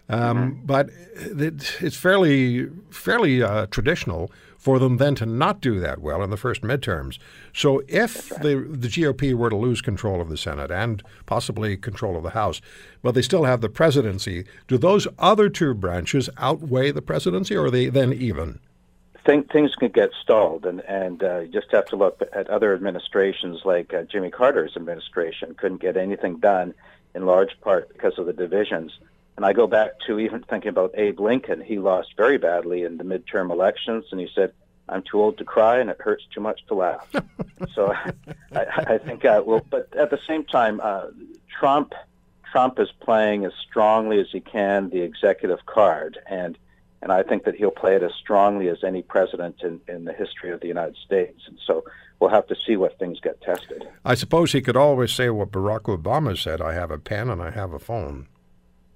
um, mm-hmm. but it's fairly fairly uh, traditional for them then to not do that well in the first midterms. So if right. the, the GOP were to lose control of the Senate and possibly control of the House, but they still have the presidency, do those other two branches outweigh the presidency or are they then even? Think, things can get stalled, and, and uh, you just have to look at other administrations like uh, Jimmy Carter's administration couldn't get anything done in large part because of the divisions. And I go back to even thinking about Abe Lincoln. He lost very badly in the midterm elections, and he said, "I'm too old to cry, and it hurts too much to laugh." so I, I think, uh, well, but at the same time, uh, Trump Trump is playing as strongly as he can the executive card, and and I think that he'll play it as strongly as any president in, in the history of the United States. And so we'll have to see what things get tested. I suppose he could always say what Barack Obama said: "I have a pen and I have a phone."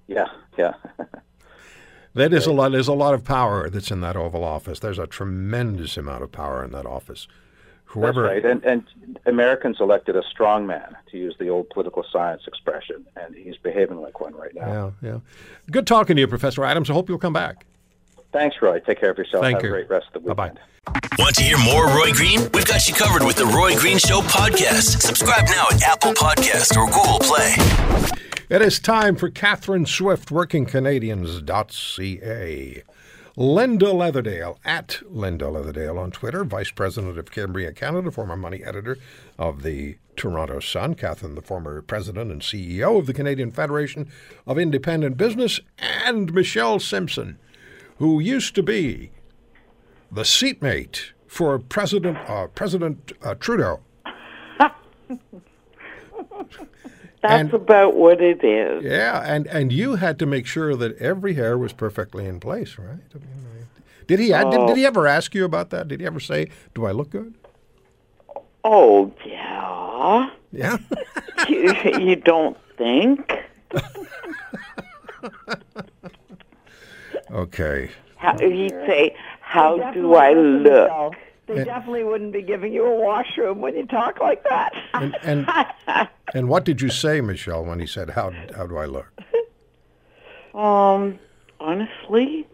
Yeah, yeah. that is a lot. There's a lot of power that's in that Oval Office. There's a tremendous amount of power in that office. Whoever, That's right. And, and Americans elected a strong man, to use the old political science expression, and he's behaving like one right now. Yeah, yeah. Good talking to you, Professor Adams. I hope you'll come back. Thanks, Roy. Take care of yourself. Thank Have you. a great rest of the weekend. Bye-bye. Want to hear more Roy Green? We've got you covered with the Roy Green Show podcast. Subscribe now at Apple Podcast or Google Play. It is time for Catherine Swift, WorkingCanadians.ca. Linda Leatherdale, at Linda Leatherdale on Twitter, Vice President of Cambria Canada, former money editor of the Toronto Sun. Catherine, the former President and CEO of the Canadian Federation of Independent Business. And Michelle Simson, who used to be the seatmate for President, uh, President uh, Trudeau. That's and, about what it is. Yeah, and and you had to make sure that every hair was perfectly in place, right? Did he oh. did, did he ever ask you about that? Did he ever say, "Do I look good?" Oh yeah. Yeah. you, you don't think? okay. How, he'd say, "How do I look?" They and, definitely wouldn't be giving you a washroom when you talk like that. And, and, and what did you say, Michelle, when he said, "How how do I look?" Um, honestly,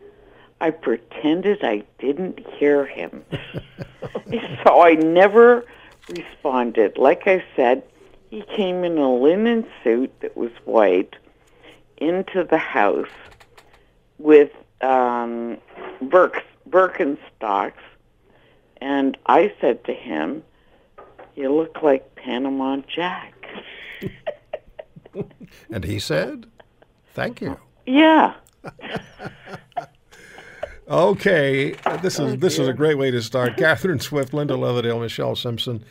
I pretended I didn't hear him, so I never responded. Like I said, he came in a linen suit that was white into the house with um, Birks, Birkenstocks and I said to him, You look like Panama Jack. And he said, Thank you. Yeah. Okay, this is this is a great way to start. Catherine Swift, Linda Leatherdale, Michelle Simson.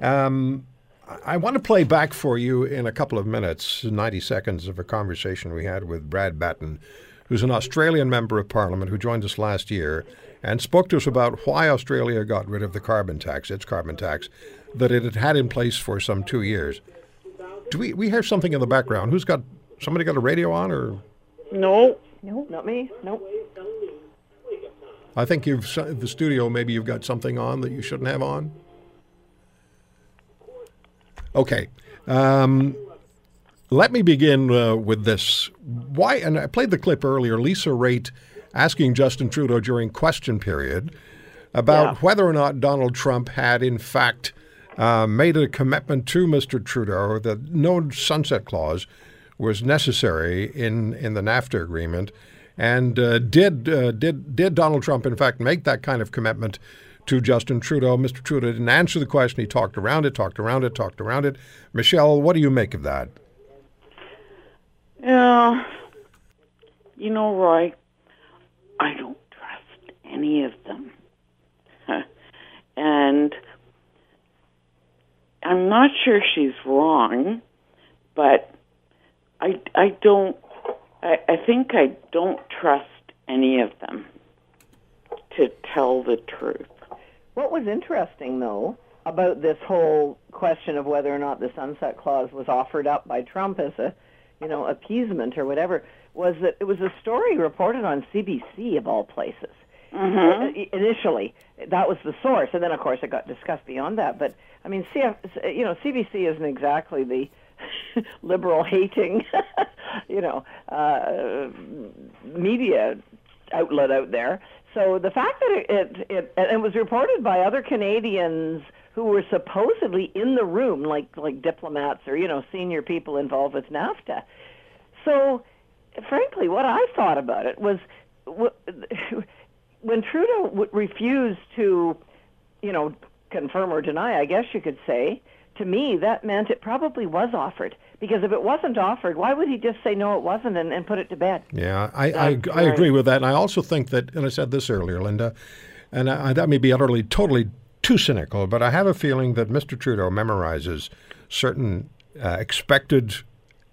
Um, I I want to play back for you in a couple of minutes, 90 seconds of a conversation we had with Brad Battin, who's an Australian member of Parliament who joined us last year and spoke to us about why Australia got rid of the carbon tax, its carbon tax, that it had had in place for some two years. Do we we hear something in the background? Who's got somebody got a radio on or? No. No, not me. Nope. I think you've the studio. Maybe you've got something on that you shouldn't have on. Okay, um, let me begin uh, with this. Why? And I played the clip earlier. Lisa Raitt asking Justin Trudeau during question period about Yeah. whether or not Donald Trump had, in fact, uh, made a commitment to Mr. Trudeau that no sunset clause was necessary in, in the NAFTA agreement. And uh, did uh, did did Donald Trump in fact make that kind of commitment to Justin Trudeau? Mr. Trudeau didn't answer the question. He talked around it, talked around it, talked around it. Michelle, what do you make of that? Yeah. You know, Roy, I don't trust any of them. and I'm not sure she's wrong, but I, I don't, I, I think I don't trust any of them to tell the truth. What was interesting, though, about this whole question of whether or not the sunset clause was offered up by Trump as a, you know, appeasement or whatever, was that it was a story reported on CBC of all places. Uh, initially, that was the source, and then of course it got discussed beyond that. But I mean, CF, you know, CBC isn't exactly the liberal hating, you know, uh, media outlet out there. So the fact that it, it, it and it was reported by other Canadians who were supposedly in the room, like like diplomats or you know senior people involved with NAFTA. So, frankly, what I thought about it was when Trudeau refused to, you know, confirm or deny. I guess you could say. To me, that meant it probably was offered. Because if it wasn't offered, why would he just say no, it wasn't, and, and put it to bed? Yeah, I, I, I agree with that. And I also think that, and I said this earlier, Linda, and I, that may be utterly, totally too cynical, but I have a feeling that Mr. Trudeau memorizes certain uh, expected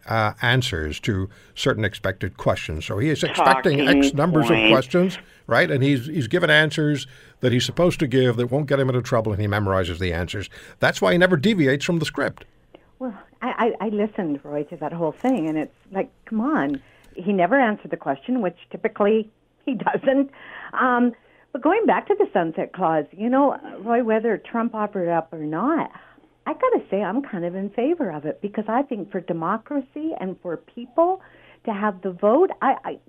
uh, answers to certain expected questions. So he is expecting X Talking numbers of questions, right? And he's he's given answers that he's supposed to give that won't get him into trouble, and he memorizes the answers. That's why he never deviates from the script. Well, I, I, I listened, Roy, to that whole thing, and it's like, come on. He never answered the question, which typically he doesn't. Um, but going back to the sunset clause, you know, Roy, whether Trump offered up or not, I got to say I'm kind of in favor of it because I think for democracy and for people to have the vote, I, I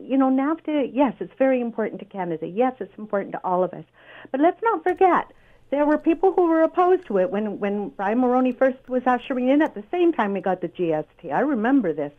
you know, NAFTA, yes, it's very important to Canada. Yes, it's important to all of us. But let's not forget, there were people who were opposed to it when, when Brian Mulroney first was ushering in at the same time we got the GST. I remember this.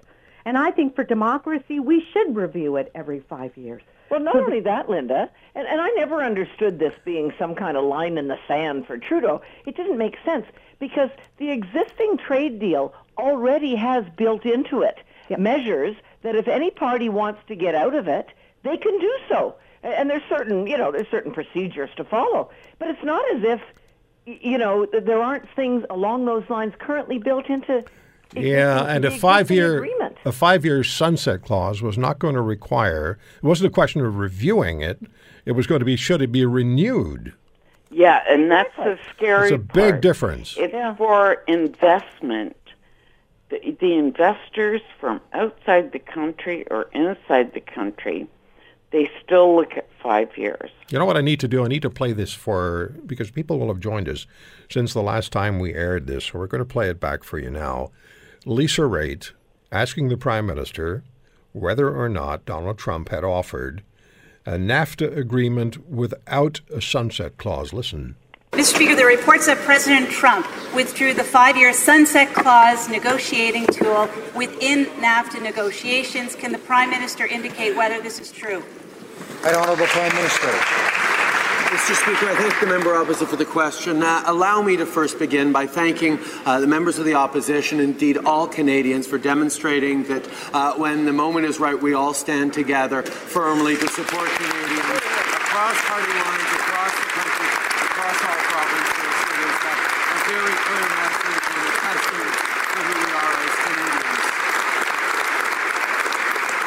And I think for democracy, we should review it every five years. Well, not only that, Linda, and, and I never understood this being some kind of line in the sand for Trudeau. It didn't make sense because the existing trade deal already has built into it measures that if any party wants to get out of it, they can do so. And there's certain, you know, there's certain procedures to follow. But it's not as if, you know, there aren't things along those lines currently built into. Yeah, and a five-year agreement. a five-year sunset clause was not going to require. It wasn't a question of reviewing it. It was going to be should it be renewed. Yeah, and that's the scary It's a big part. difference. It's for investment. The, the investors from outside the country or inside the country, they still look at five years. You know what I need to do? I need to play this for because people will have joined us since the last time we aired this. So we're going to play it back for you now. Lisa Raitt asking the Prime Minister whether or not Donald Trump had offered a NAFTA agreement without a sunset clause. Listen. Mr. Speaker, the reports that President Trump withdrew the five year sunset clause negotiating tool within NAFTA negotiations. Can the Prime Minister indicate whether this is true? Right Honourable Prime Minister. Mr. Speaker, I thank the member opposite for the question. Uh, allow me to first begin by thanking uh, the members of the opposition, indeed all Canadians, for demonstrating that uh, when the moment is right, we all stand together firmly to support Canadians across party lines, across the country, across all provinces. It is a very clear message and a testament to who we are as Canadians.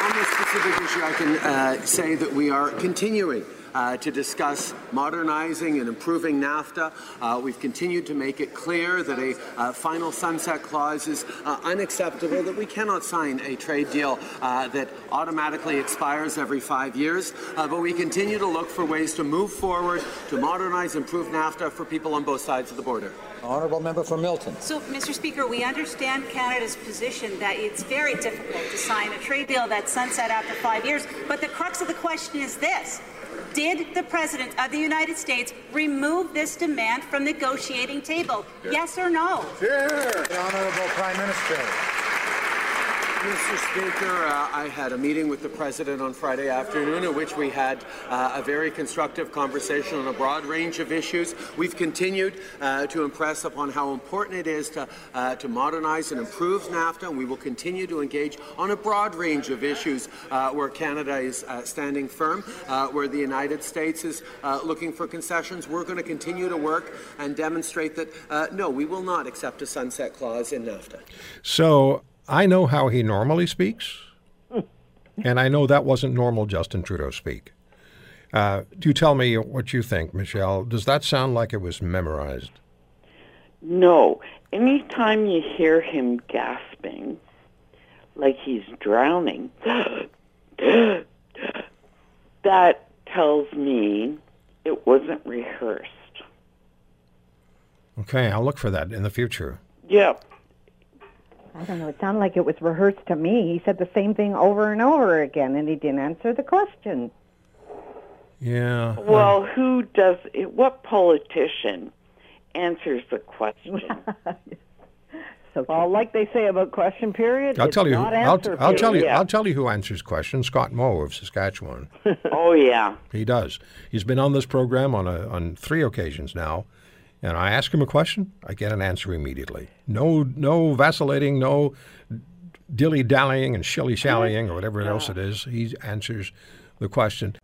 On this specific issue, I can uh, say that we are continuing uh, to discuss modernizing and improving NAFTA. Uh, we've continued to make it clear that a uh, final sunset clause is uh, unacceptable, that we cannot sign a trade deal uh, that automatically expires every five years. Uh, but we continue to look for ways to move forward, to modernize, improve NAFTA for people on both sides of the border. Honourable member for Milton. So, Mr. Speaker, we understand Canada's position that it's very difficult to sign a trade deal that sunset after five years. But the crux of the question is this. Did the President of the United States remove this demand from the negotiating table? Yes or no? The Honourable Prime Minister. Mr. Speaker, uh, I had a meeting with the President on Friday afternoon in which we had uh, a very constructive conversation on a broad range of issues. We've continued uh, to impress upon how important it is to, uh, to modernize and improve NAFTA, and we will continue to engage on a broad range of issues uh, where Canada is uh, standing firm, where the United States is looking for concessions. We're going to continue to work and demonstrate that, no, we will not accept a sunset clause in NAFTA. So I know how he normally speaks, and I know that wasn't normal Justin Trudeau speak. Uh, do you tell me what you think, Michelle? Does that sound like it was memorized? No. Anytime you hear him gasping, like he's drowning, that tells me it wasn't rehearsed. Okay, I'll look for that in the future. Yep. I don't know. It sounded like it was rehearsed to me. He said the same thing over and over again, and he didn't answer the question. Yeah. Well, who does it? What politician answers the question? so well, like they say about question period, I'll it's tell you. Who, I'll, answer I'll tell you. period. I'll tell you who answers questions. Scott Moe of Saskatchewan. oh yeah. He does. He's been on this program on a, on three occasions now, and I ask him a question, I get an answer immediately. No, no vacillating, no dilly dallying and shilly shallying or whatever else it is. He answers the question.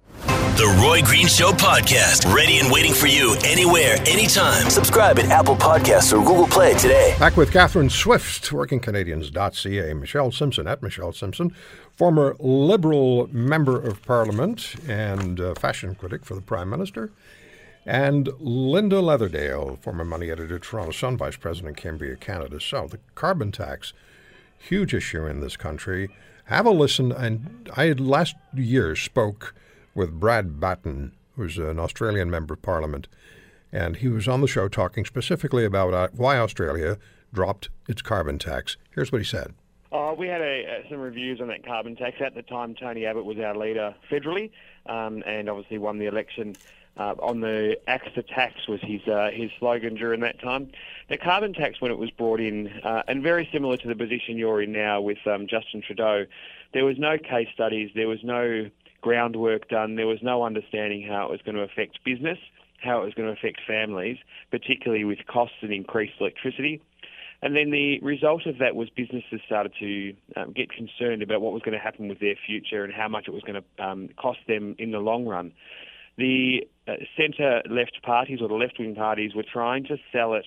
The Roy Green Show podcast, ready and waiting for you anywhere, anytime. Subscribe at Apple Podcasts or Google Play today. Back with Catherine Swift, workingcanadians.ca, Michelle Simson at Michelle Simson, former Liberal Member of Parliament and uh, fashion critic for the Prime Minister, and Linda Leatherdale, former money editor, Toronto Sun, Vice President, Cambria, Canada. So the carbon tax, huge issue in this country. Have a listen. And I last year spoke with Brad Battin, who's an Australian member of Parliament, and he was on the show talking specifically about uh, why Australia dropped its carbon tax. Here's what he said. Uh, we had a, uh, some reviews on that carbon tax. At the time, Tony Abbott was our leader federally um, and obviously won the election. Uh, on the axe to tax was his uh, his slogan during that time. The carbon tax, when it was brought in, uh, and very similar to the position you're in now with um, Justin Trudeau, there was no case studies, there was no groundwork done, there was no understanding how it was going to affect business, how it was going to affect families, particularly with costs and increased electricity. And then the result of that was businesses started to um, get concerned about what was going to happen with their future and how much it was going to um, cost them in the long run. The uh, centre-left parties or the left-wing parties were trying to sell it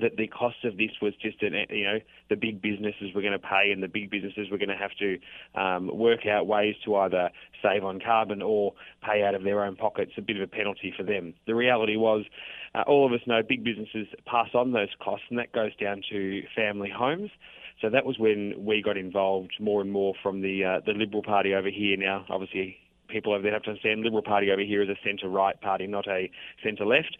that the cost of this was just an, you know the big businesses were going to pay and the big businesses were going to have to um, work out ways to either save on carbon or pay out of their own pockets a bit of a penalty for them. The reality was uh, all of us know big businesses pass on those costs and that goes down to family homes. So that was when we got involved more and more from the uh, the Liberal Party over here. Now, obviously, people over there have to understand the Liberal Party over here is a centre-right party, not a centre-left.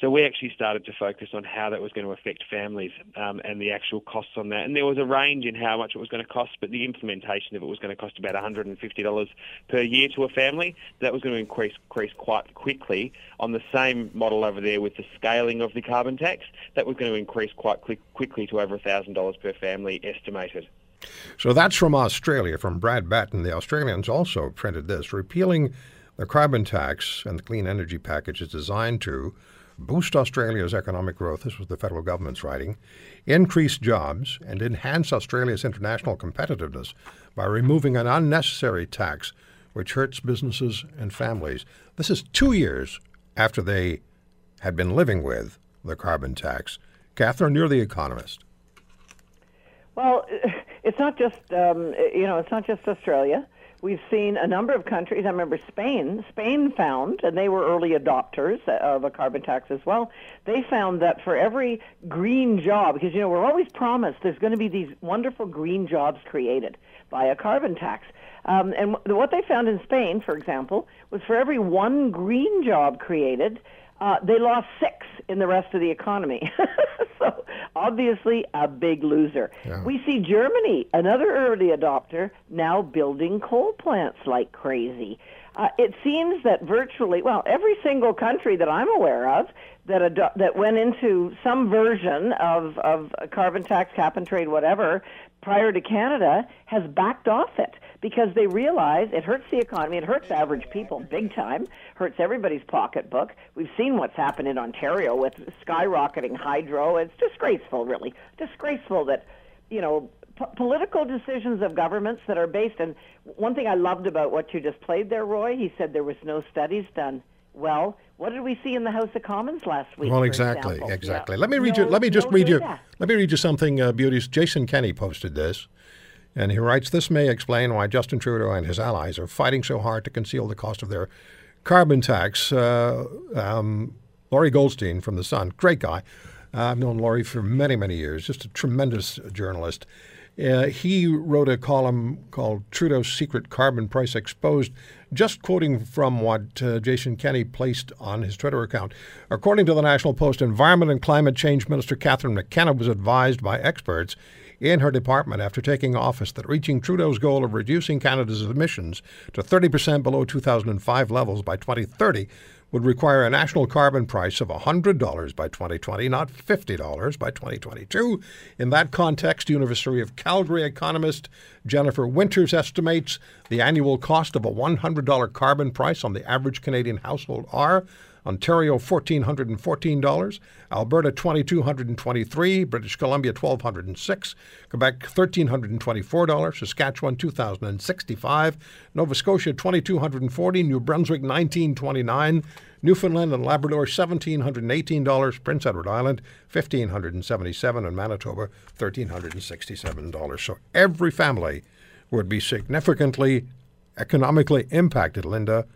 So we actually started to focus on how that was going to affect families um, and the actual costs on that. And there was a range in how much it was going to cost, but the implementation of it was going to cost about $150 per year to a family. That was going to increase, increase quite quickly. On the same model over there with the scaling of the carbon tax, that was going to increase quite quick, quickly to over $1,000 per family estimated. So that's from Australia, from Brad Battin. The Australians also printed this repealing The carbon tax and the clean energy package is designed to boost Australia's economic growth, this was the federal government's writing, increase jobs, and enhance Australia's international competitiveness by removing an unnecessary tax which hurts businesses and families. This is two years after they had been living with the carbon tax. Catherine, you're the economist. Well, it's not just um, you know it's not just Australia. We've seen a number of countries. I remember Spain. Spain found, and they were early adopters of a carbon tax as well. They found that for every green job, because you know we're always promised there's going to be these wonderful green jobs created by a carbon tax. Um, and what they found in Spain, for example, was for every one green job created, uh, they lost six in the rest of the economy. so obviously a big loser. Yeah. We see Germany, another early adopter, now building coal plants like crazy. Uh, it seems that virtually, well, every single country that I'm aware of that ado- that went into some version of of a carbon tax, cap and trade, whatever, prior to Canada, has backed off it because they realize it hurts the economy, it hurts average people big time, hurts everybody's pocketbook. We've seen what's happened in Ontario with skyrocketing hydro. It's disgraceful, really, disgraceful that you know p- political decisions of governments that are based on one thing I loved about what you just played there, Roy. He said there was no studies done. Well, what did we see in the House of Commons last week? Well, exactly, exactly. Yeah. Let me read No- you. Let me just no read you. Let me read you something, uh, beauties. Jason Kenney posted this, and he writes: "This may explain why Justin Trudeau and his allies are fighting so hard to conceal the cost of their carbon tax." Uh, um, Lorrie Goldstein from the Sun, great guy. Uh, I've known Laurie for many, many years. Just a tremendous journalist. Uh, he wrote a column called Trudeau's Secret Carbon Price Exposed, just quoting from what uh, Jason Kenney placed on his Twitter account. According to the National Post, Environment and Climate Change Minister Catherine McKenna was advised by experts in her department after taking office that reaching Trudeau's goal of reducing Canada's emissions to 30% below 2005 levels by 2030 would require a national carbon price of $100 by 2020, not $50 by 2022. In that context, University of Calgary economist Jennifer Winters estimates the annual cost of a $100 carbon price on the average Canadian household are Ontario $1,414, Alberta $2,223, British Columbia $1,206, Quebec $1,324, Saskatchewan $2,065, Nova Scotia $2,240, New Brunswick $1,929, Newfoundland and Labrador $1,718, Prince Edward Island $1,577, and Manitoba $1,367. So every family would be significantly economically impacted, Linda,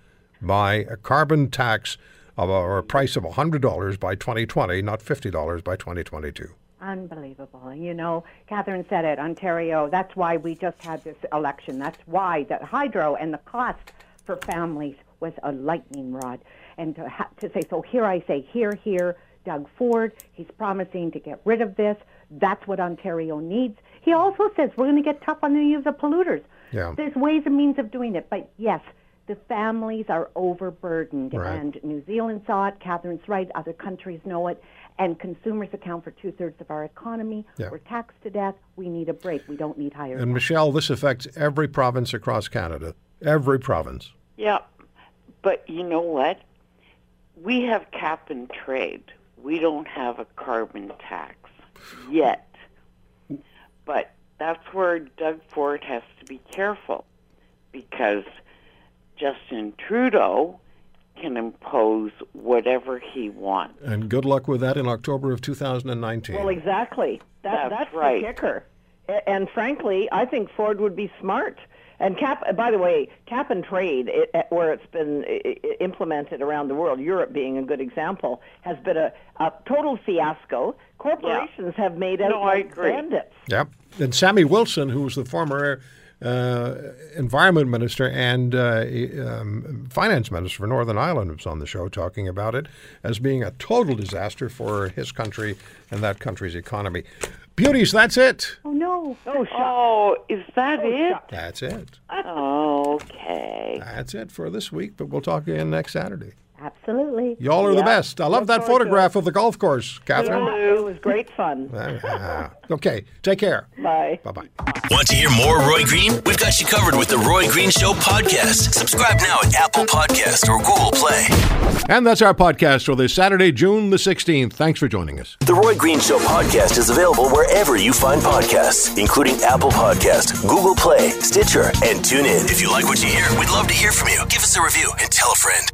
by a carbon tax of a, or a price of $100 by 2020, not $50 by 2022. Unbelievable. You know, Catherine said it, Ontario, that's why we just had this election. That's why the hydro and the cost for families was a lightning rod. And to, ha- to say, so here I say, here, here, Doug Ford, he's promising to get rid of this. That's what Ontario needs. He also says we're going to get tough on any of the polluters. Yeah. There's ways and means of doing it. But yes, the families are overburdened. Right. And New Zealand saw it. Catherine's right. Other countries know it. And consumers account for two thirds of our economy. Yeah. We're taxed to death. We need a break. We don't need higher. And Michelle, this affects every province across Canada. Every province. Yeah, but you know what? We have cap and trade. We don't have a carbon tax yet. But that's where Doug Ford has to be careful because Justin Trudeau can impose whatever he wants. And good luck with that in October of 2019. Well, exactly. That, That's that's right. the kicker. And frankly, I think Ford would be smart. And cap, by the way, cap and trade, it, it- where it's been i- i- implemented around the world, Europe being a good example, has been a, a total fiasco. Corporations have made out No, I like agree. bandits. Yep. And Sammy Wilson, who was the former uh, environment minister and uh, um, finance minister for Northern Ireland, was on the show talking about it as being a total disaster for his country and that country's economy. Beauties, that's it. Oh, no. Oh, Oh, is that it? That's it. Okay. That's it for this week, but we'll talk again next Saturday. Absolutely. Y'all are the best. I love Look that photograph of the golf course, Catherine. It was great fun. Ah, okay, take care. Bye. Bye bye. Want to hear more Roy Green? We've got you covered with the Roy Green Show podcast. Subscribe now at Apple Podcast or Google Play. And that's our podcast for this Saturday, June the 16th. Thanks for joining us. The Roy Green Show podcast is available wherever you find podcasts, including Apple Podcast, Google Play, Stitcher, and TuneIn. If you like what you hear, we'd love to hear from you. Give us a review and tell a friend.